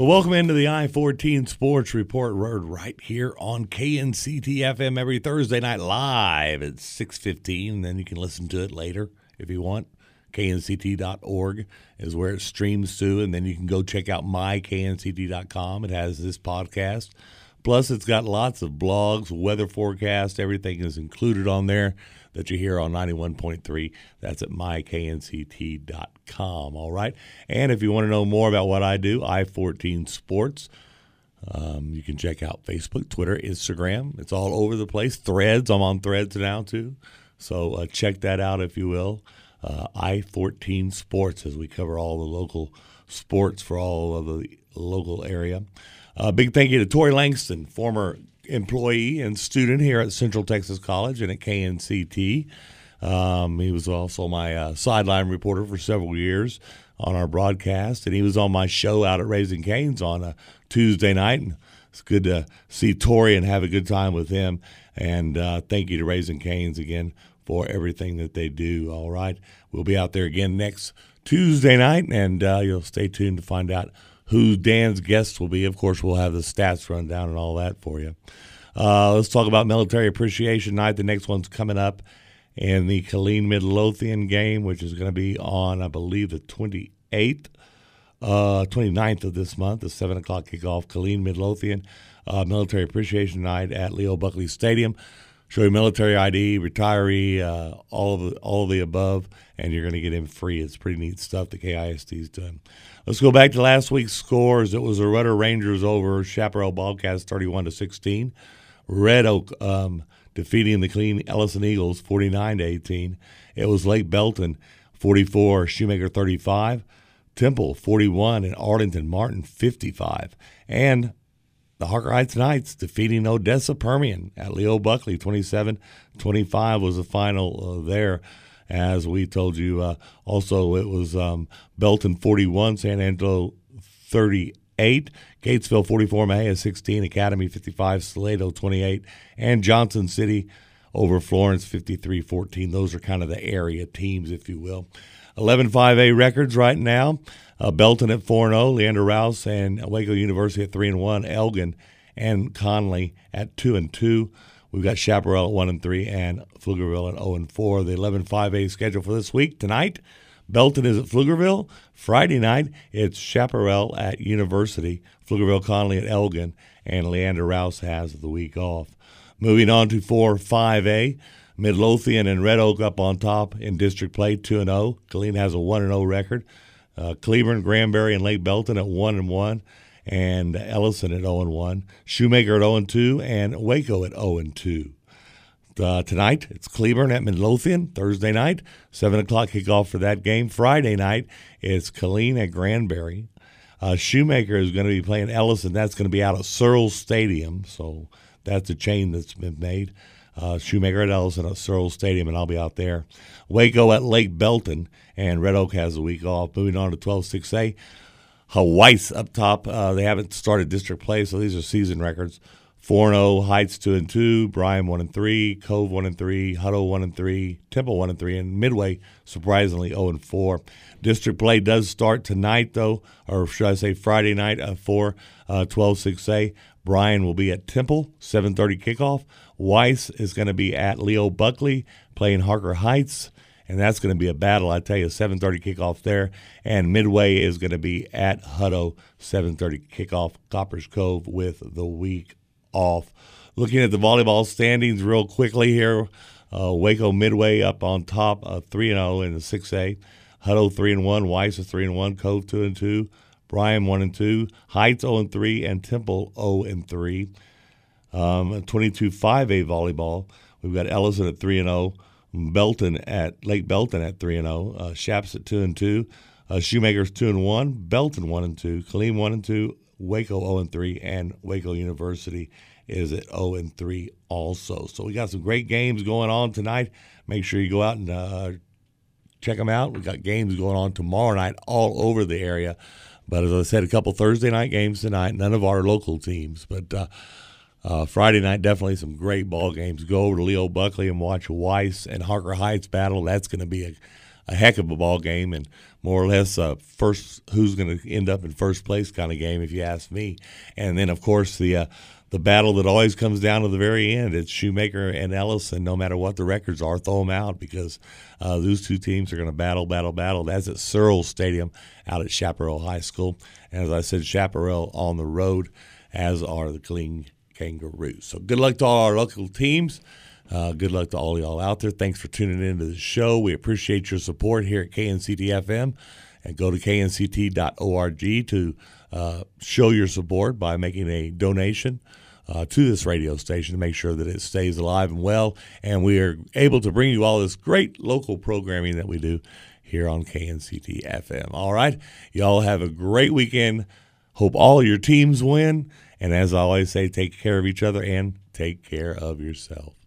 Well, welcome into the I 14 Sports Report Road right here on KNCT FM every Thursday night live at 6.15. Then you can listen to it later if you want. KNCT.org is where it streams to, and then you can go check out myknct.com. It has this podcast. Plus, it's got lots of blogs, weather forecast, everything is included on there that you hear on 91.3. That's at myknct.com. All right. And if you want to know more about what I do, I 14 Sports. Um, you can check out Facebook, Twitter, Instagram. It's all over the place. Threads. I'm on Threads now, too. So uh, check that out if you will. Uh, I 14 Sports as we cover all the local sports for all of the local area. Uh, big thank you to Tori Langston, former employee and student here at Central Texas College and at KNCT. Um, he was also my uh, sideline reporter for several years on our broadcast, and he was on my show out at Raising Canes on a Tuesday night. And it's good to see Tori and have a good time with him. And uh, thank you to Raising Canes again for everything that they do. All right, we'll be out there again next Tuesday night, and uh, you'll stay tuned to find out who Dan's guests will be. Of course, we'll have the stats run down and all that for you. Uh, let's talk about Military Appreciation Night. The next one's coming up in the Killeen Midlothian game, which is going to be on, I believe, the 28th, uh, 29th of this month, the 7 o'clock kickoff. Killeen Midlothian uh, Military Appreciation Night at Leo Buckley Stadium show your military ID, retiree, uh, all of the, all of the above, and you're going to get in free. It's pretty neat stuff that KISD's done. Let's go back to last week's scores. It was the Rudder Rangers over Chaparral Bobcats, 31 to 16. Red Oak um, defeating the Killeen Ellison Eagles, 49 to 18. It was Lake Belton, 44, Shoemaker 35. Temple 41 and Arlington Martin 55. And the Harker Heights Knights defeating Odessa Permian at Leo Buckley 27 25 was the final uh, there. As we told you, uh, also it was um, Belton 41, San Angelo 38, Gatesville 44, Mexia 16, Academy 55, Salado 28, and Johnson City over Florence 53 14. Those are kind of the area teams, if you will. 11 5A records right now. Uh, Belton at 4 0, Leander Rouse and Waco University at 3 and 1, Elgin and Connally at 2 and 2. We've got Chaparral at 1 and 3 and Pflugerville at 0 and 4. The 11 5A schedule for this week tonight. Belton is at Pflugerville. Friday night, it's Chaparral at University, Pflugerville Connally at Elgin, and Leander Rouse has the week off. Moving on to 4 5A. Midlothian and Red Oak up on top in district play, 2 0. Killeen has a 1 0 record. Uh, Cleburne, Granbury, and Lake Belton at 1 and 1, and Ellison at 0 and 1. Shoemaker at 0 and 2, and Waco at 0 and 2. Uh, tonight, it's Cleburne at Midlothian. Thursday night, 7 o'clock kickoff for that game. Friday night, it's Killeen at Granbury. Uh, Shoemaker is going to be playing Ellison. That's going to be out at Searles Stadium, so that's a chain that's been made. Uh, Shoemaker at Ellison at Searles Stadium, and I'll be out there. Waco at Lake Belton, and Red Oak has a week off. Moving on to 12 6A. Hawaii's up top. Uh, they haven't started district play, so these are season records. 4 and 0, Heights 2 and 2, Bryan 1 and 3, Cove 1 and 3, Hutto 1 and 3, Temple 1 and 3, and Midway surprisingly 0 and 4. District play does start tonight, though, or should I say Friday night at 4, uh, 12 6A. Bryan will be at Temple, 7:30 kickoff. Weiss is going to be at Leo Buckley playing Harker Heights, and that's going to be a battle. I tell you, 7:30 kickoff there, and Midway is going to be at Hutto, 7:30 kickoff. Copperas Cove with the week off. Looking at the volleyball standings real quickly here, uh, Waco Midway up on top, uh, three and zero oh in the 6A. Hutto three and one, Weiss is three and one, Cove two and two, Bryan one and two, Heights zero and three, and Temple zero and three. Um, 22 5A volleyball. We've got Ellison at 3 and 0, Belton at Lake Belton at 3 and 0, uh, Shaps at 2 and 2, uh, Shoemakers 2 and 1, Belton 1 and 2, Killeen 1 and 2, Waco 0 and 3, and Waco University is at 0 and 3 also. So we got some great games going on tonight. Make sure you go out and uh, check them out. We got games going on tomorrow night all over the area. But as I said, a couple Thursday night games tonight. None of our local teams, but uh, uh, Friday night, definitely some great ball games. Go over to Leo Buckley and watch Weiss and Harker Heights battle. That's going to be a, a heck of a ball game and more or less uh, first who's going to end up in first place kind of game, if you ask me. And then, of course, the uh, the battle that always comes down to the very end. It's Shoemaker and Ellison. No matter what the records are, throw them out because uh, those two teams are going to battle, battle, battle. That's at Searles Stadium out at Chaparral High School. And as I said, Chaparral on the road, as are the Killeen Kangaroos. So good luck to all our local teams. Uh, good luck to all y'all out there. Thanks for tuning into the show. We appreciate your support here at KNCT FM. And go to knct.org to uh, show your support by making a donation uh, to this radio station to make sure that it stays alive and well. And we are able to bring you all this great local programming that we do here on KNCT FM. All right. Y'all have a great weekend. Hope all your teams win. And as I always say, take care of each other and take care of yourself.